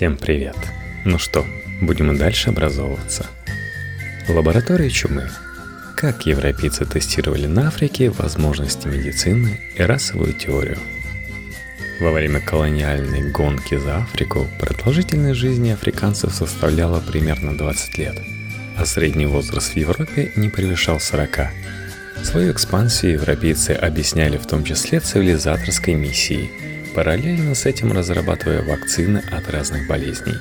Всем привет! Ну что, будем и дальше образовываться. Лаборатория чумы. Как европейцы тестировали на Африке возможности медицины и расовую теорию. Во время колониальной гонки за Африку продолжительность жизни африканцев составляла примерно 20 лет, а средний возраст в Европе не превышал 40. Свою экспансию европейцы объясняли в том числе цивилизаторской миссией – параллельно с этим разрабатывая вакцины от разных болезней.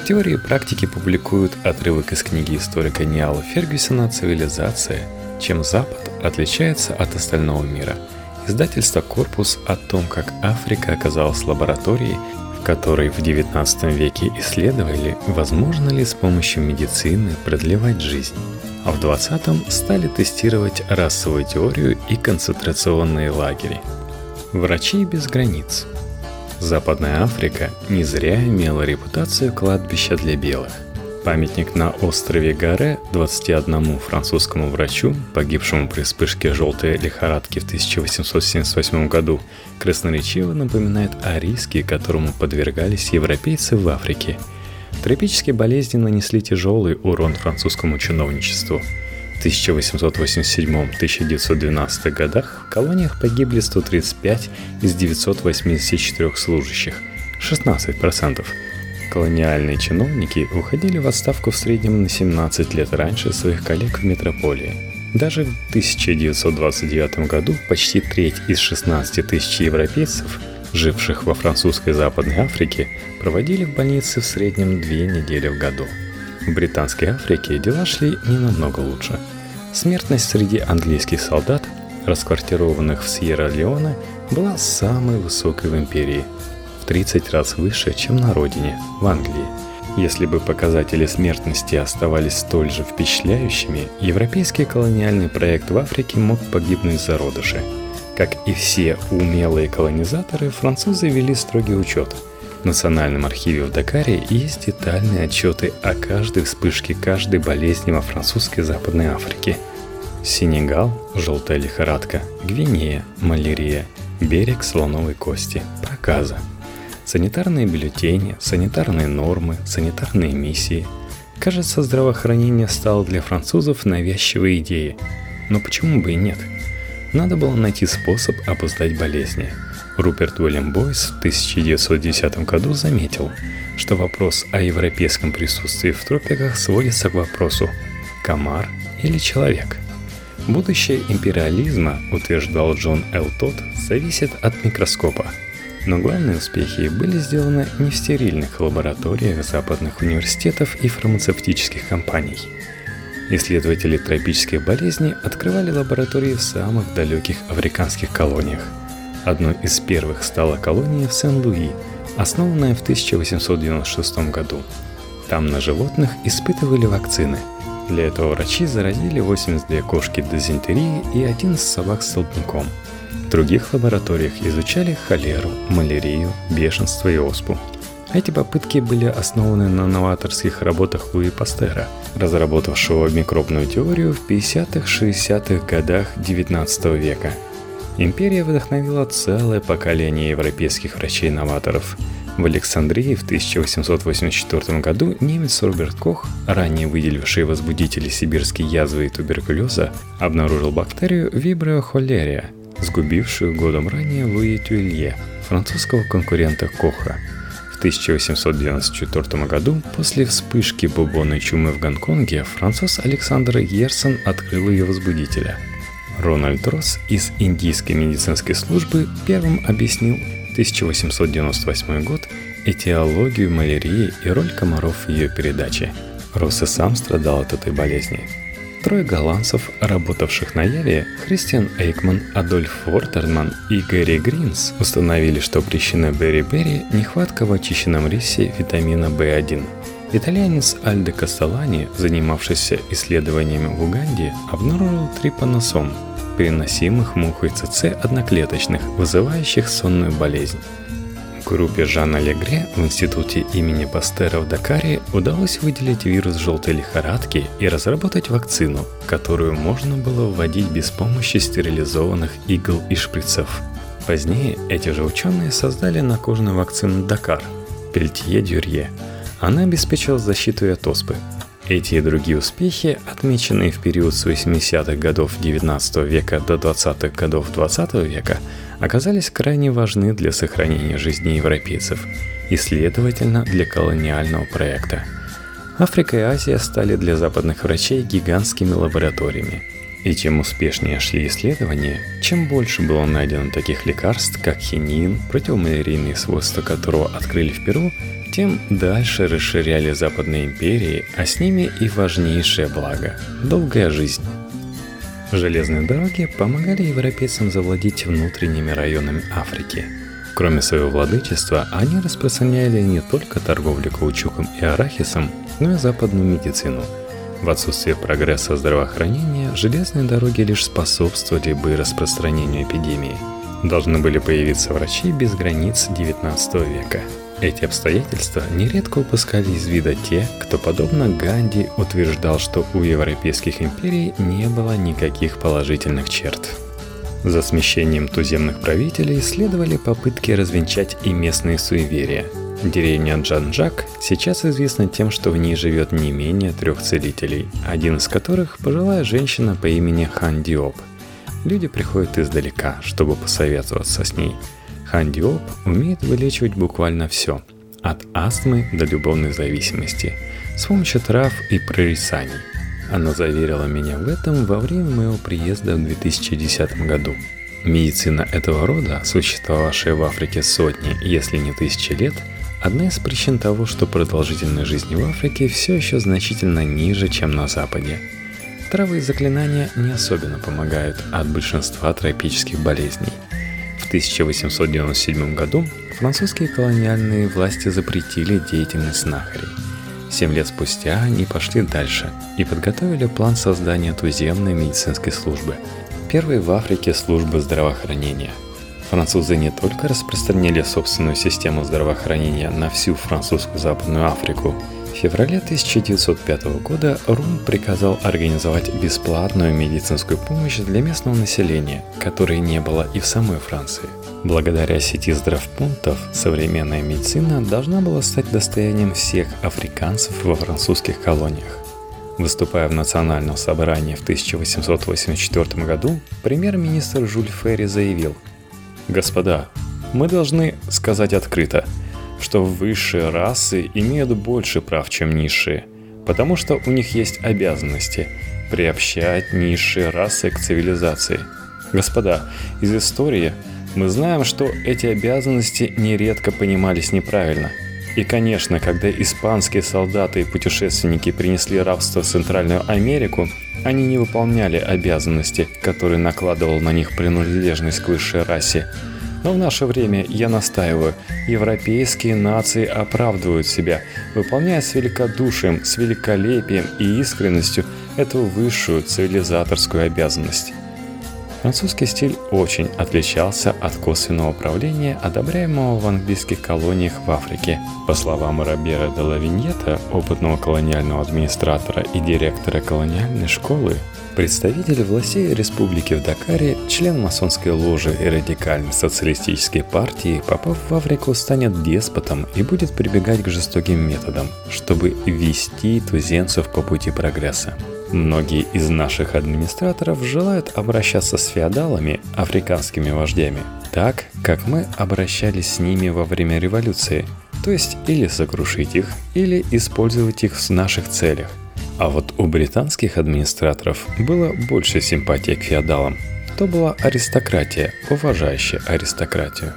В теории и практике публикуют отрывок из книги историка Ниала Фергюсона «Цивилизация. Чем Запад отличается от остального мира». Издательство «Корпус» о том, как Африка оказалась лабораторией, в которой в XIX веке исследовали, возможно ли с помощью медицины продлевать жизнь. А в 20-м стали тестировать расовую теорию и концентрационные лагеря – Врачи без границ. Западная Африка не зря имела репутацию кладбища для белых. Памятник на острове Гаре 21 французскому врачу, погибшему при вспышке желтой лихорадки в 1878 году, красноречиво напоминает о риске, которому подвергались европейцы в Африке. Тропические болезни нанесли тяжелый урон французскому чиновничеству – 1887-1912 годах в колониях погибли 135 из 984 служащих, 16%. Колониальные чиновники уходили в отставку в среднем на 17 лет раньше своих коллег в метрополии. Даже в 1929 году почти треть из 16 тысяч европейцев, живших во французской Западной Африке, проводили в больнице в среднем две недели в году – в Британской Африке дела шли не намного лучше. Смертность среди английских солдат, расквартированных в Сьерра-Леоне, была самой высокой в империи, в 30 раз выше, чем на родине, в Англии. Если бы показатели смертности оставались столь же впечатляющими, европейский колониальный проект в Африке мог погибнуть зародыши. Как и все умелые колонизаторы, французы вели строгий учет – в Национальном архиве в Дакаре есть детальные отчеты о каждой вспышке каждой болезни во французской Западной Африке. Сенегал – желтая лихорадка, Гвинея – малярия, берег слоновой кости, проказа. Санитарные бюллетени, санитарные нормы, санитарные миссии. Кажется, здравоохранение стало для французов навязчивой идеей. Но почему бы и нет? Надо было найти способ опоздать болезни – Руперт Уильям Бойс в 1910 году заметил, что вопрос о европейском присутствии в тропиках сводится к вопросу «комар или человек?». Будущее империализма, утверждал Джон Л. Тот, зависит от микроскопа. Но главные успехи были сделаны не в стерильных лабораториях западных университетов и фармацевтических компаний. Исследователи тропических болезней открывали лаборатории в самых далеких африканских колониях – Одной из первых стала колония в Сен-Луи, основанная в 1896 году. Там на животных испытывали вакцины. Для этого врачи заразили 82 кошки дизентерии и 11 собак с столбняком. В других лабораториях изучали холеру, малярию, бешенство и оспу. Эти попытки были основаны на новаторских работах Луи Пастера, разработавшего микробную теорию в 50-60-х годах XIX века – Империя вдохновила целое поколение европейских врачей-новаторов. В Александрии в 1884 году немец Роберт Кох, ранее выделивший возбудители сибирской язвы и туберкулеза, обнаружил бактерию вибриохолерия, сгубившую годом ранее Луи Тюилье, французского конкурента Коха. В 1894 году, после вспышки бубонной чумы в Гонконге, француз Александр Ерсон открыл ее возбудителя – Рональд Росс из Индийской медицинской службы первым объяснил 1898 год этиологию малярии и роль комаров в ее передаче. Росс и сам страдал от этой болезни. Трое голландцев, работавших на Яве, Христиан Эйкман, Адольф Вортерман и Гэри Гринс, установили, что причина бери-бери – нехватка в очищенном рисе витамина В1. Итальянец Альдо Кастелани, занимавшийся исследованиями в Уганде, обнаружил трипаносом – переносимых мухой ЦЦ одноклеточных, вызывающих сонную болезнь. Группе Жана Легре в институте имени Пастера в Дакаре удалось выделить вирус желтой лихорадки и разработать вакцину, которую можно было вводить без помощи стерилизованных игл и шприцев. Позднее эти же ученые создали накожную вакцину Дакар. Пельтье-Дюрье. Она обеспечила защиту от оспы. Эти и другие успехи, отмеченные в период с 80-х годов XIX века до 20-х годов XX века, оказались крайне важны для сохранения жизни европейцев и, следовательно, для колониального проекта. Африка и Азия стали для западных врачей гигантскими лабораториями. И чем успешнее шли исследования, чем больше было найдено таких лекарств, как хинин, противомалярийные свойства которого открыли в Перу, тем дальше расширяли западные империи, а с ними и важнейшее благо – долгая жизнь. Железные дороги помогали европейцам завладеть внутренними районами Африки. Кроме своего владычества, они распространяли не только торговлю каучуком и арахисом, но и западную медицину. В отсутствие прогресса здравоохранения железные дороги лишь способствовали бы распространению эпидемии. Должны были появиться врачи без границ XIX века – эти обстоятельства нередко упускали из вида те, кто, подобно Ганди, утверждал, что у европейских империй не было никаких положительных черт. За смещением туземных правителей следовали попытки развенчать и местные суеверия. Деревня Джанжак сейчас известна тем, что в ней живет не менее трех целителей, один из которых – пожилая женщина по имени Хан Диоп. Люди приходят издалека, чтобы посоветоваться с ней – Хандиоп умеет вылечивать буквально все, от астмы до любовной зависимости, с помощью трав и прорицаний. Она заверила меня в этом во время моего приезда в 2010 году. Медицина этого рода, существовавшая в Африке сотни, если не тысячи лет, одна из причин того, что продолжительность жизни в Африке все еще значительно ниже, чем на Западе. Травы и заклинания не особенно помогают от большинства тропических болезней – 1897 году французские колониальные власти запретили деятельность знахарей. Семь лет спустя они пошли дальше и подготовили план создания туземной медицинской службы, первой в Африке службы здравоохранения. Французы не только распространили собственную систему здравоохранения на всю французскую Западную Африку – в феврале 1905 года Рун приказал организовать бесплатную медицинскую помощь для местного населения, которой не было и в самой Франции. Благодаря сети здравпунктов современная медицина должна была стать достоянием всех африканцев во французских колониях. Выступая в национальном собрании в 1884 году, премьер-министр Жюль Ферри заявил «Господа, мы должны сказать открыто – что высшие расы имеют больше прав, чем низшие, потому что у них есть обязанности приобщать низшие расы к цивилизации. Господа, из истории мы знаем, что эти обязанности нередко понимались неправильно. И, конечно, когда испанские солдаты и путешественники принесли рабство в Центральную Америку, они не выполняли обязанности, которые накладывал на них принадлежность к высшей расе – но в наше время, я настаиваю, европейские нации оправдывают себя, выполняя с великодушием, с великолепием и искренностью эту высшую цивилизаторскую обязанность. Французский стиль очень отличался от косвенного управления, одобряемого в английских колониях в Африке. По словам Робера де Лавиньета, опытного колониального администратора и директора колониальной школы, Представитель властей республики в Дакаре, член масонской ложи и радикальной социалистической партии, попав в Африку, станет деспотом и будет прибегать к жестоким методам, чтобы вести туземцев по пути прогресса. Многие из наших администраторов желают обращаться с феодалами, африканскими вождями, так, как мы обращались с ними во время революции, то есть или сокрушить их, или использовать их в наших целях. А вот у британских администраторов было больше симпатии к феодалам. То была аристократия, уважающая аристократию.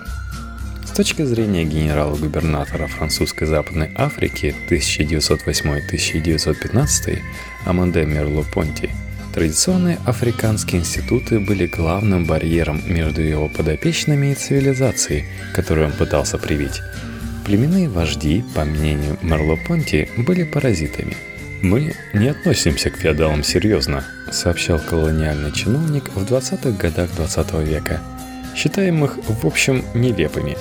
С точки зрения генерала-губернатора французской Западной Африки 1908-1915 Аманде Мерло-Понти, традиционные африканские институты были главным барьером между его подопечными и цивилизацией, которую он пытался привить. Племенные вожди, по мнению Мерло-Понти, были паразитами – «Мы не относимся к феодалам серьезно», — сообщал колониальный чиновник в 20-х годах 20 века. «Считаем их, в общем, нелепыми.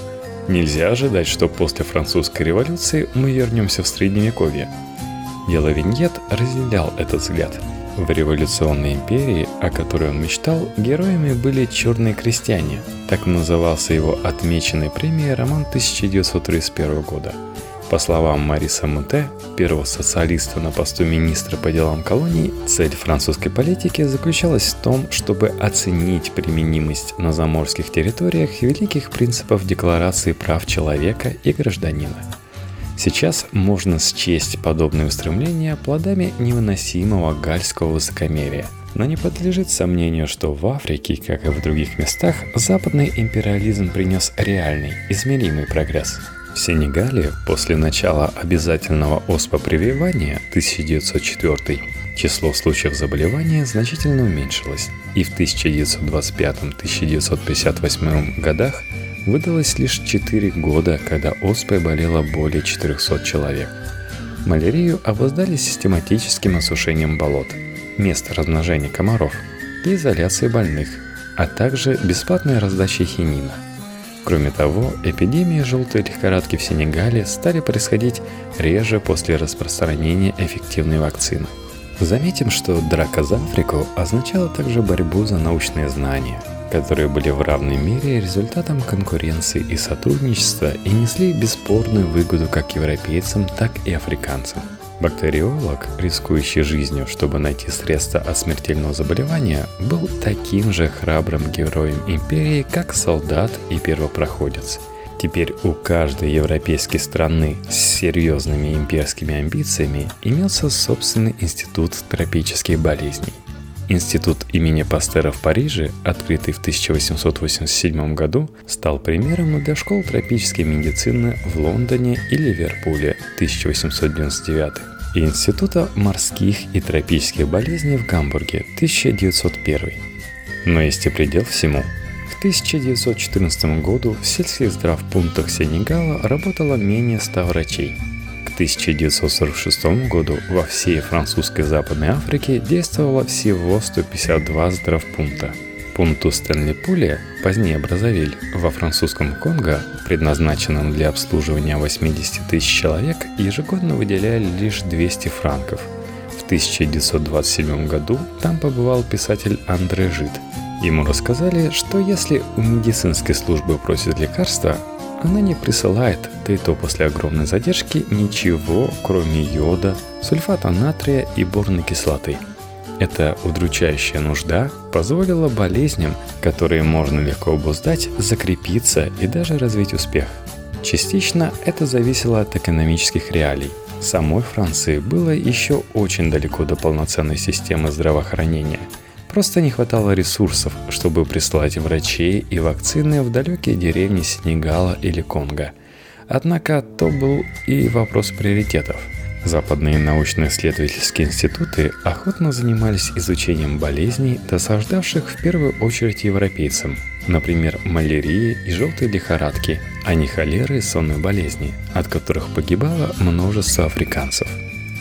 Нельзя ожидать, что после французской революции мы вернемся в Средневековье». Дело Виньет разделял этот взгляд. В революционной империи, о которой он мечтал, героями были черные крестьяне. Так назывался его отмеченный премией роман 1931 года – По словам Мариса Муте, первого социалиста на посту министра по делам колоний, цель французской политики заключалась в том, чтобы оценить применимость на заморских территориях великих принципов Декларации прав человека и гражданина. Сейчас можно счесть подобные устремления плодами невыносимого гальского высокомерия. Но не подлежит сомнению, что в Африке, как и в других местах, западный империализм принес реальный, измеримый прогресс – в Сенегале после начала обязательного оспопрививания 1904 число случаев заболевания значительно уменьшилось, и в 1925-1958 годах выдалось лишь 4 года, когда оспой болело более 400 человек. Малярию обуздали систематическим осушением болот, мест размножения комаров и изоляцией больных, а также бесплатной раздачей хинина – Кроме того, эпидемии желтой лихорадки в Сенегале стали происходить реже после распространения эффективной вакцины. Заметим, что драка за Африку означала также борьбу за научные знания, которые были в равной мере результатом конкуренции и сотрудничества и несли бесспорную выгоду как европейцам, так и африканцам. Бактериолог, рискующий жизнью, чтобы найти средства от смертельного заболевания, был таким же храбрым героем империи, как солдат и первопроходец. Теперь у каждой европейской страны с серьезными имперскими амбициями имелся собственный институт тропических болезней. Институт имени Пастера в Париже, открытый в 1887 году, стал примером для школ тропической медицины в Лондоне и Ливерпуле 1899 и Института морских и тропических болезней в Гамбурге 1901. Но есть и предел всему. В 1914 году в сельских здравпунктах Сенегала работало менее 100 врачей. К 1946 году во всей французской Западной Африке действовало всего 152 здравпункта – Пункту Стэнли-Пули, позднее Бразовиль, во французском Конго, предназначенном для обслуживания 80 тысяч человек, ежегодно выделяли лишь 200 франков. В 1927 году там побывал писатель Андре Жид. Ему рассказали, что если у медицинской службы просят лекарства, она не присылает, да и то после огромной задержки, ничего, кроме йода, сульфата натрия и борной кислоты – эта удручающая нужда позволила болезням, которые можно легко обуздать, закрепиться и даже развить успех. Частично это зависело от экономических реалий. Самой Франции было еще очень далеко до полноценной системы здравоохранения. Просто не хватало ресурсов, чтобы прислать врачей и вакцины в далекие деревни Сенегала или Конго. Однако то был и вопрос приоритетов – Западные научно-исследовательские институты охотно занимались изучением болезней, досаждавших в первую очередь европейцам, например, малярии и желтой лихорадки, а не холеры и сонной болезни, от которых погибало множество африканцев.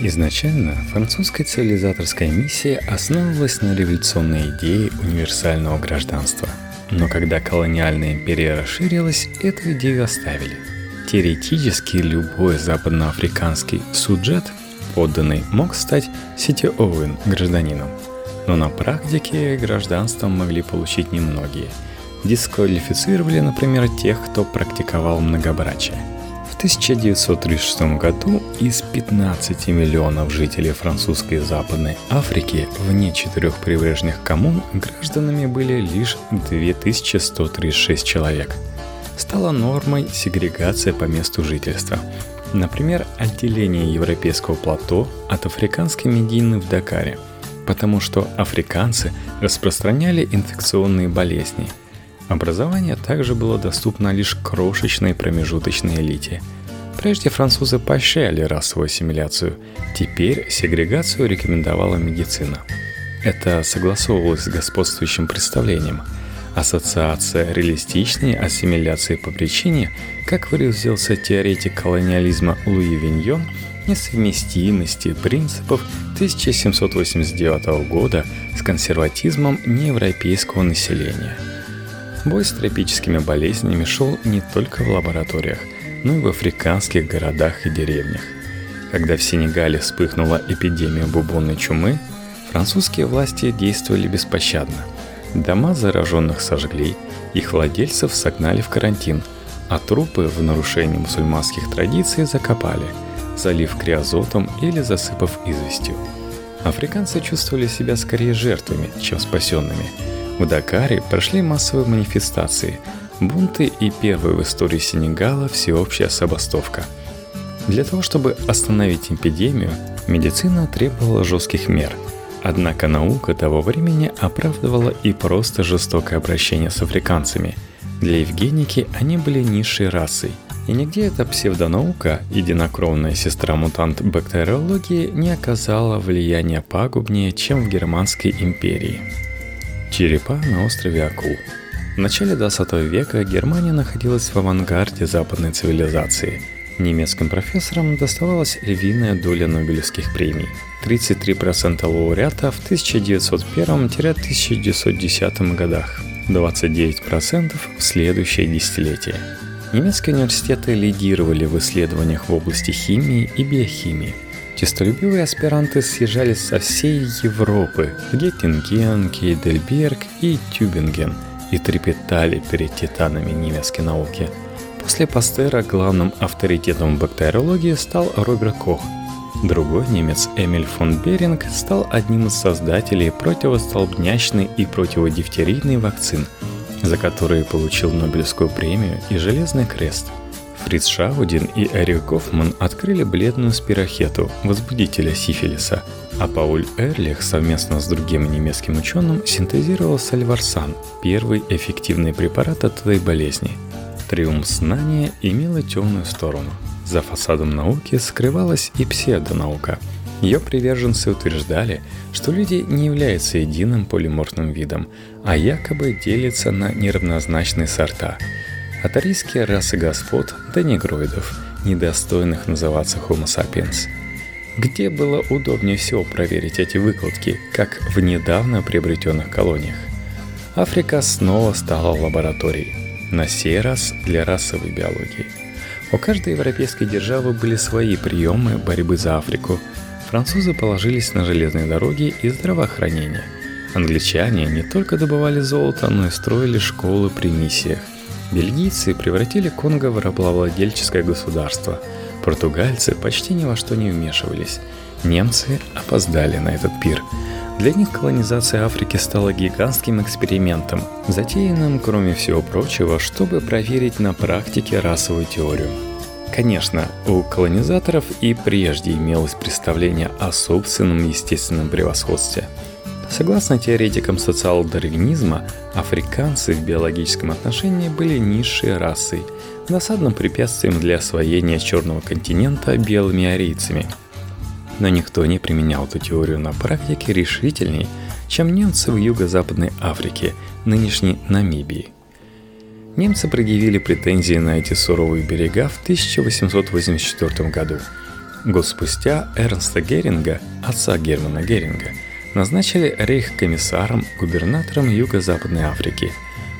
Изначально французская цивилизаторская миссия основывалась на революционной идее универсального гражданства. Но когда колониальная империя расширилась, эту идею оставили – Теоретически любой западноафриканский суджет, подданный, мог стать ситиовым гражданином. Но на практике гражданством могли получить немногие. Дисквалифицировали, например, тех, кто практиковал многобрачие. В 1936 году из 15 миллионов жителей французской Западной Африки вне четырех прибрежных коммун гражданами были лишь 2136 человек – стала нормой сегрегация по месту жительства. Например, отделение европейского плато от африканской медины в Дакаре, потому что африканцы распространяли инфекционные болезни. Образование также было доступно лишь крошечной промежуточной элите. Прежде французы поощряли расовую ассимиляцию, теперь сегрегацию рекомендовала медицина. Это согласовывалось с господствующим представлением – ассоциация реалистичной ассимиляции по причине, как выразился теоретик колониализма Луи Виньон, несовместимости принципов 1789 года с консерватизмом неевропейского населения. Бой с тропическими болезнями шел не только в лабораториях, но и в африканских городах и деревнях. Когда в Сенегале вспыхнула эпидемия бубонной чумы, французские власти действовали беспощадно – Дома зараженных сожгли, их владельцев согнали в карантин, а трупы в нарушении мусульманских традиций закопали, залив криозотом или засыпав известью. Африканцы чувствовали себя скорее жертвами, чем спасенными. В Дакаре прошли массовые манифестации, бунты и первая в истории Сенегала всеобщая собастовка. Для того, чтобы остановить эпидемию, медицина требовала жестких мер. Однако наука того времени оправдывала и просто жестокое обращение с африканцами. Для Евгеники они были низшей расой – и нигде эта псевдонаука, единокровная сестра-мутант бактериологии, не оказала влияния пагубнее, чем в Германской империи. Черепа на острове Акул. В начале 20 века Германия находилась в авангарде западной цивилизации. Немецким профессорам доставалась львиная доля Нобелевских премий. 33% лауреата в 1901-1910 годах, 29% в следующее десятилетие. Немецкие университеты лидировали в исследованиях в области химии и биохимии. Чистолюбивые аспиранты съезжались со всей Европы в Геттинген, Кейдельберг и Тюбинген и трепетали перед титанами немецкой науки. После Пастера главным авторитетом в бактериологии стал Роберт Кох. Другой немец Эмиль фон Беринг стал одним из создателей противостолбнячной и противодифтерийной вакцин – за которые получил Нобелевскую премию и Железный крест. Фриц Шаудин и Эрик Гофман открыли бледную спирохету, возбудителя сифилиса, а Пауль Эрлих совместно с другим немецким ученым синтезировал сальварсан, первый эффективный препарат от этой болезни. Триумф знания имела темную сторону. За фасадом науки скрывалась и псевдонаука – ее приверженцы утверждали, что люди не являются единым полиморфным видом, а якобы делятся на неравнозначные сорта. От арийские расы господ до негроидов, недостойных называться Homo sapiens. Где было удобнее всего проверить эти выкладки, как в недавно приобретенных колониях? Африка снова стала лабораторией, на сей раз для расовой биологии. У каждой европейской державы были свои приемы борьбы за Африку – Французы положились на железные дороги и здравоохранение. Англичане не только добывали золото, но и строили школы при миссиях. Бельгийцы превратили Конго в рабовладельческое государство. Португальцы почти ни во что не вмешивались. Немцы опоздали на этот пир. Для них колонизация Африки стала гигантским экспериментом, затеянным, кроме всего прочего, чтобы проверить на практике расовую теорию. Конечно, у колонизаторов и прежде имелось представление о собственном естественном превосходстве. Согласно теоретикам социал-дарвинизма, африканцы в биологическом отношении были низшей расой, досадным препятствием для освоения черного континента белыми арийцами. Но никто не применял эту теорию на практике решительней, чем немцы в юго-западной Африке, нынешней Намибии – Немцы предъявили претензии на эти суровые берега в 1884 году. Год спустя Эрнста Геринга, отца Германа Геринга, назначили рейх-комиссаром, губернатором Юго-Западной Африки.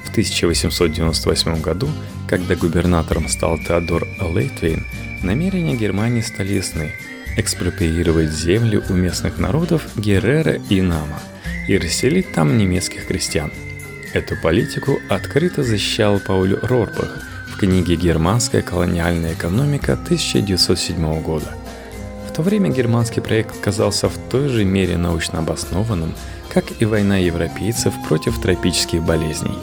В 1898 году, когда губернатором стал Теодор Лейтвейн, намерения Германии стали ясны – экспроприировать земли у местных народов Геррера и Нама и расселить там немецких крестьян – Эту политику открыто защищал Пауль Рорбах в книге «Германская колониальная экономика» 1907 года. В то время германский проект казался в той же мере научно обоснованным, как и война европейцев против тропических болезней.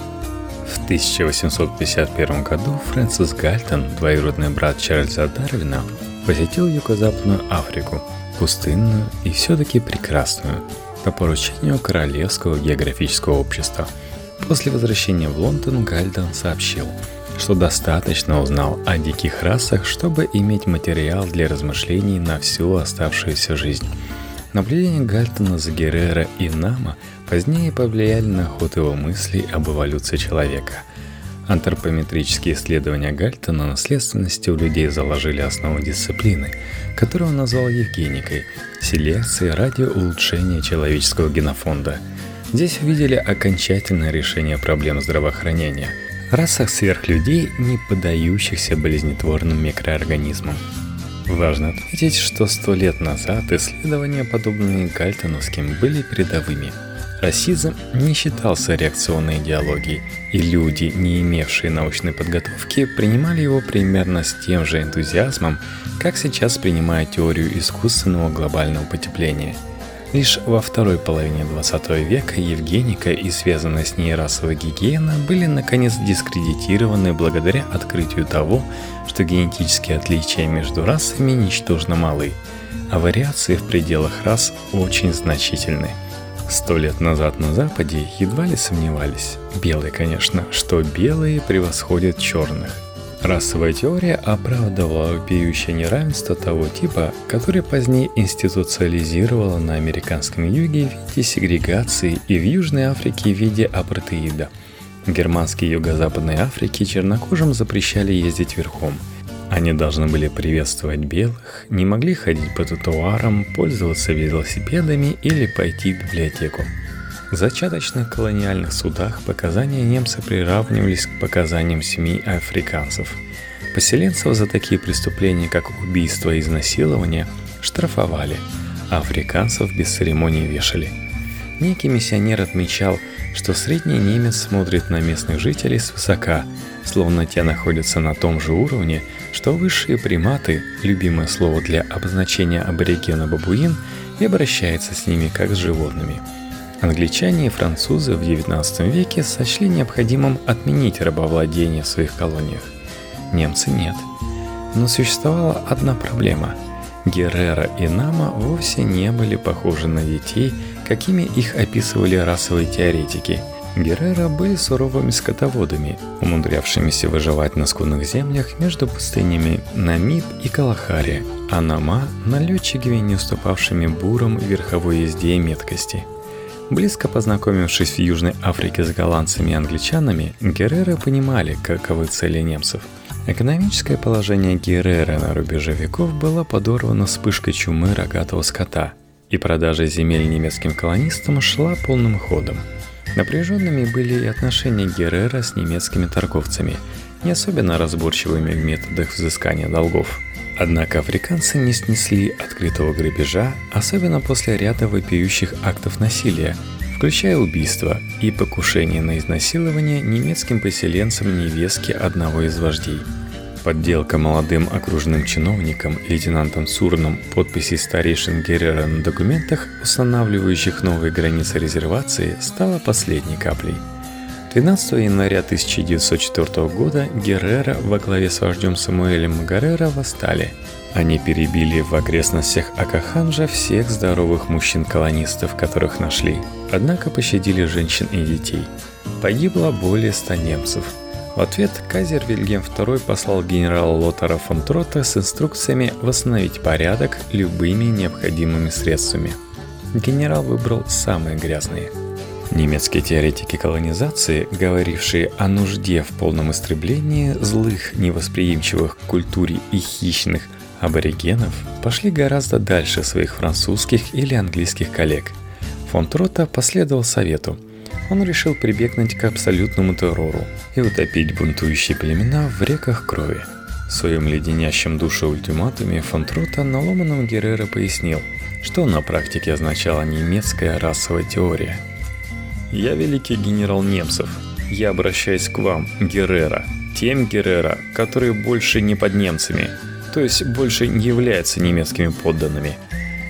В 1851 году Фрэнсис Гальтон, двоюродный брат Чарльза Дарвина, посетил Юго-Западную Африку, пустынную и все-таки прекрасную, по поручению Королевского географического общества – После возвращения в Лондон Гальден сообщил, что достаточно узнал о диких расах, чтобы иметь материал для размышлений на всю оставшуюся жизнь. Наблюдения Гальтона за Геррера и Нама позднее повлияли на ход его мыслей об эволюции человека. Антропометрические исследования Гальтона наследственности у людей заложили основу дисциплины, которую он назвал Евгеникой – селекцией ради улучшения человеческого генофонда – Здесь увидели окончательное решение проблем здравоохранения. Расах сверхлюдей, не поддающихся болезнетворным микроорганизмам. Важно отметить, что сто лет назад исследования, подобные Гальтоновским, были передовыми. Расизм не считался реакционной идеологией, и люди, не имевшие научной подготовки, принимали его примерно с тем же энтузиазмом, как сейчас принимают теорию искусственного глобального потепления. Лишь во второй половине 20 века Евгеника и связанная с ней расовая гигиена были наконец дискредитированы благодаря открытию того, что генетические отличия между расами ничтожно малы, а вариации в пределах рас очень значительны – Сто лет назад на Западе едва ли сомневались, белые, конечно, что белые превосходят черных. Расовая теория оправдывала вопиющее неравенство того типа, который позднее институциализировала на американском юге в виде сегрегации и в Южной Африке в виде апартеида. В германской юго-западной Африке чернокожим запрещали ездить верхом – они должны были приветствовать белых, не могли ходить по тротуарам, пользоваться велосипедами или пойти в библиотеку. В зачаточных колониальных судах показания немца приравнивались к показаниям семьи африканцев. Поселенцев за такие преступления, как убийство и изнасилование, штрафовали, а африканцев без церемоний вешали. Некий миссионер отмечал, что средний немец смотрит на местных жителей свысока, словно те находятся на том же уровне, что высшие приматы, любимое слово для обозначения аборигена бабуин, и обращается с ними как с животными. Англичане и французы в XIX веке сочли необходимым отменить рабовладение в своих колониях. Немцы нет. Но существовала одна проблема. Геррера и Нама вовсе не были похожи на детей, какими их описывали расовые теоретики – Геррера были суровыми скотоводами, умудрявшимися выживать на скудных землях между пустынями Намиб и Калахари, а Нама – налетчиками, не уступавшими бурам в верховой езде и меткости. Близко познакомившись в Южной Африке с голландцами и англичанами, Герреры понимали, каковы цели немцев. Экономическое положение Геррера на рубеже веков было подорвано вспышкой чумы рогатого скота, и продажа земель немецким колонистам шла полным ходом – Напряженными были и отношения Геррера с немецкими торговцами, не особенно разборчивыми в методах взыскания долгов. Однако африканцы не снесли открытого грабежа, особенно после ряда вопиющих актов насилия, включая убийство и покушение на изнасилование немецким поселенцам невестки одного из вождей – Подделка молодым окружным чиновникам лейтенантом Сурном подписей старейшин Геррера на документах, устанавливающих новые границы резервации, стала последней каплей. 12 января 1904 года Геррера во главе с вождем Самуэлем Магарера восстали. Они перебили в окрестностях Акаханжа всех здоровых мужчин-колонистов, которых нашли, однако пощадили женщин и детей. Погибло более 100 немцев – в ответ Казер Вильгельм II послал генерала Лотара фон Трота с инструкциями восстановить порядок любыми необходимыми средствами. Генерал выбрал самые грязные. Немецкие теоретики колонизации, говорившие о нужде в полном истреблении злых, невосприимчивых к культуре и хищных аборигенов, пошли гораздо дальше своих французских или английских коллег. Фон Трота последовал совету – он решил прибегнуть к абсолютному террору и утопить бунтующие племена в реках крови. В своем леденящем душу ультиматуме фон Трота на ломаном Геррера пояснил, что на практике означала немецкая расовая теория. «Я великий генерал немцев. Я обращаюсь к вам, Геррера, тем Геррера, которые больше не под немцами, то есть больше не являются немецкими подданными.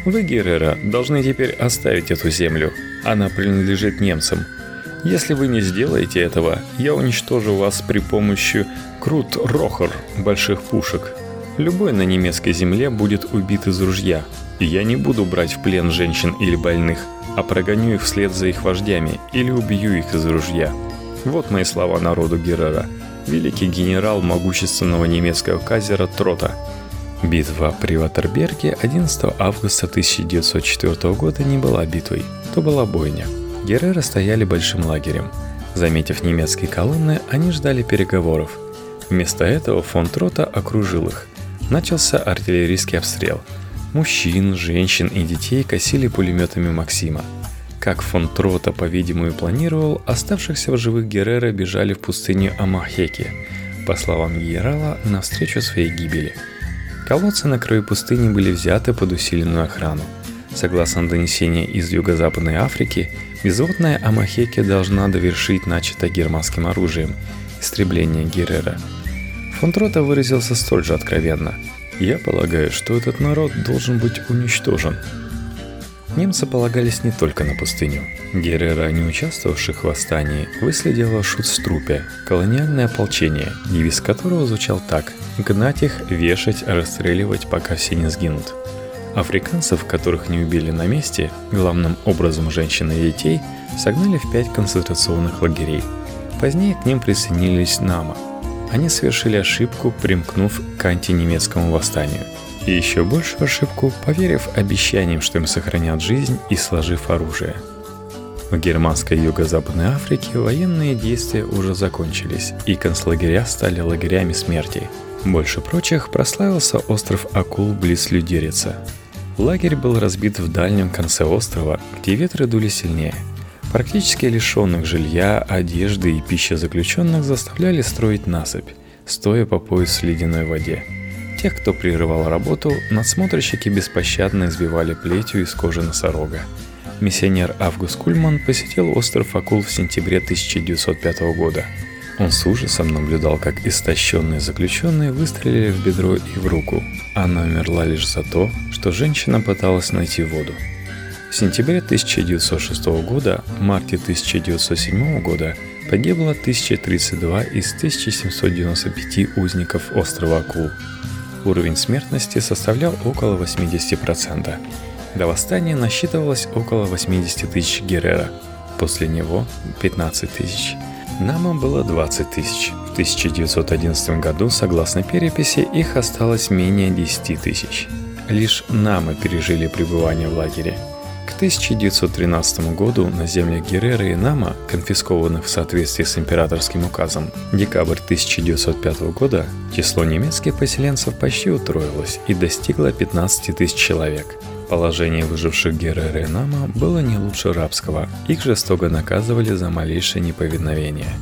Вы, Геррера, должны теперь оставить эту землю. Она принадлежит немцам – если вы не сделаете этого, я уничтожу вас при помощи крут-рохор больших пушек. Любой на немецкой земле будет убит из ружья, я не буду брать в плен женщин или больных, а прогоню их вслед за их вождями или убью их из ружья. Вот мои слова народу Геррера. Великий генерал могущественного немецкого казера Трота. Битва при Ватерберге 11 августа 1904 года не была битвой, то была бойня – Герреры стояли большим лагерем. Заметив немецкие колонны, они ждали переговоров. Вместо этого фон Трота окружил их. Начался артиллерийский обстрел. Мужчин, женщин и детей косили пулеметами Максима. Как фон Трота, по-видимому, планировал, оставшихся в живых Геррера бежали в пустыню Амахеки, по словам генерала, навстречу своей гибели. Колодцы на краю пустыни были взяты под усиленную охрану. Согласно донесению из Юго-Западной Африки, безводная Амахеки должна довершить начатое германским оружием – истребление Геррера. Фонтрота выразился столь же откровенно. «Я полагаю, что этот народ должен быть уничтожен». Немцы полагались не только на пустыню. Геррера, не участвовавших в восстании, выследила Шутструпе – колониальное ополчение, девиз которого звучал так – «Гнать их, вешать, расстреливать, пока все не сгинут». Африканцев, которых не убили на месте, главным образом женщин и детей, согнали в пять концентрационных лагерей. Позднее к ним присоединились Нама. Они совершили ошибку, примкнув к антинемецкому восстанию. И еще большую ошибку, поверив обещаниям, что им сохранят жизнь и сложив оружие. В германской юго-западной Африке военные действия уже закончились, и концлагеря стали лагерями смерти. Больше прочих прославился остров Акул близ Людерица. Лагерь был разбит в дальнем конце острова, где ветры дули сильнее. Практически лишенных жилья, одежды и пищи заключенных заставляли строить насыпь, стоя по пояс в ледяной воде. Тех, кто прерывал работу, надсмотрщики беспощадно избивали плетью из кожи носорога. Миссионер Август Кульман посетил остров Акул в сентябре 1905 года – он с ужасом наблюдал, как истощенные заключенные выстрелили в бедро и в руку. Она умерла лишь за то, что женщина пыталась найти воду. В сентябре 1906 года, марте 1907 года погибло 1032 из 1795 узников острова Акул. Уровень смертности составлял около 80%. До восстания насчитывалось около 80 тысяч герера, после него 15 тысяч – Нама было 20 тысяч. В 1911 году, согласно переписи, их осталось менее 10 тысяч. Лишь намы пережили пребывание в лагере. К 1913 году на землях Геррера и Нама, конфискованных в соответствии с императорским указом, декабрь 1905 года, число немецких поселенцев почти утроилось и достигло 15 тысяч человек – Положение выживших Геррера и Нама было не лучше рабского, их жестоко наказывали за малейшее неповиновение.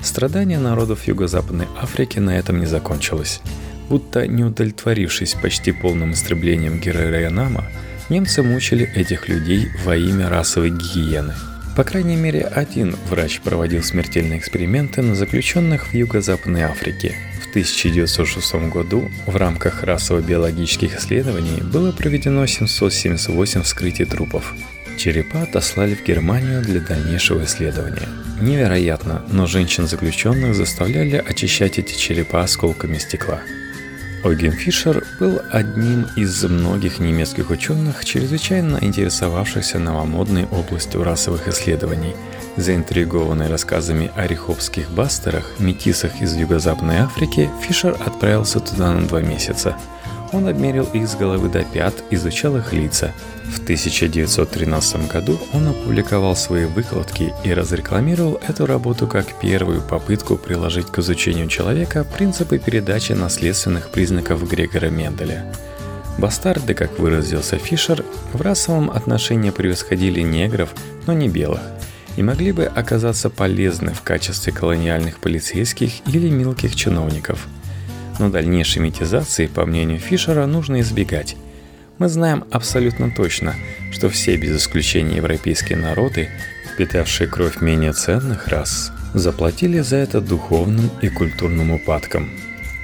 Страдания народов Юго-Западной Африки на этом не закончилось. Будто не удовлетворившись почти полным истреблением Геррера и Нама, немцы мучили этих людей во имя расовой гигиены. По крайней мере, один врач проводил смертельные эксперименты на заключенных в Юго-Западной Африке – в 1906 году в рамках расово-биологических исследований было проведено 778 вскрытий трупов. Черепа отослали в Германию для дальнейшего исследования. Невероятно, но женщин-заключенных заставляли очищать эти черепа осколками стекла. Ойген Фишер был одним из многих немецких ученых, чрезвычайно интересовавшихся новомодной областью расовых исследований – Заинтригованный рассказами о рихопских бастерах, метисах из Юго-Западной Африки, Фишер отправился туда на два месяца. Он обмерил их с головы до пят, изучал их лица. В 1913 году он опубликовал свои выкладки и разрекламировал эту работу как первую попытку приложить к изучению человека принципы передачи наследственных признаков Грегора Менделя. Бастарды, как выразился Фишер, в расовом отношении превосходили негров, но не белых – и могли бы оказаться полезны в качестве колониальных полицейских или мелких чиновников. Но дальнейшей метизации, по мнению Фишера, нужно избегать. Мы знаем абсолютно точно, что все без исключения европейские народы, питавшие кровь менее ценных рас, заплатили за это духовным и культурным упадком.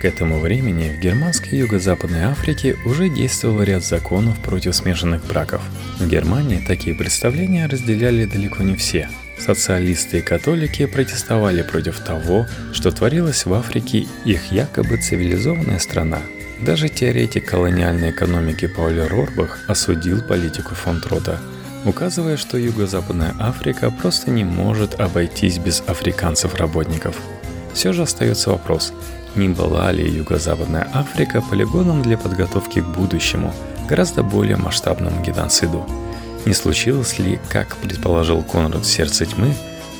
К этому времени в германской юго-западной Африке уже действовал ряд законов против смешанных браков. В Германии такие представления разделяли далеко не все – Социалисты и католики протестовали против того, что творилось в Африке их якобы цивилизованная страна. Даже теоретик колониальной экономики Паули Рорбах осудил политику фон Трота, указывая, что Юго-Западная Африка просто не может обойтись без африканцев-работников. Все же остается вопрос, не была ли Юго-Западная Африка полигоном для подготовки к будущему, гораздо более масштабному геноциду – не случилось ли, как предположил Конрад «Сердце тьмы»,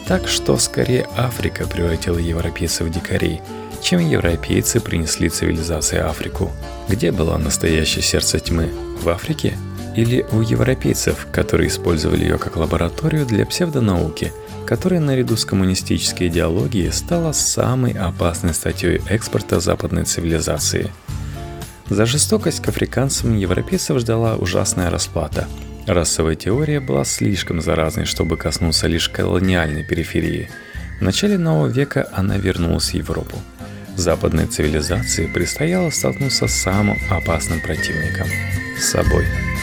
так что скорее Африка превратила европейцев в дикарей, чем европейцы принесли цивилизации Африку. Где было настоящее сердце тьмы? В Африке? Или у европейцев, которые использовали ее как лабораторию для псевдонауки, которая наряду с коммунистической идеологией стала самой опасной статьей экспорта западной цивилизации? За жестокость к африканцам европейцев ждала ужасная расплата – Расовая теория была слишком заразной, чтобы коснуться лишь колониальной периферии. В начале нового века она вернулась в Европу. Западной цивилизации предстояло столкнуться с самым опасным противником – с собой –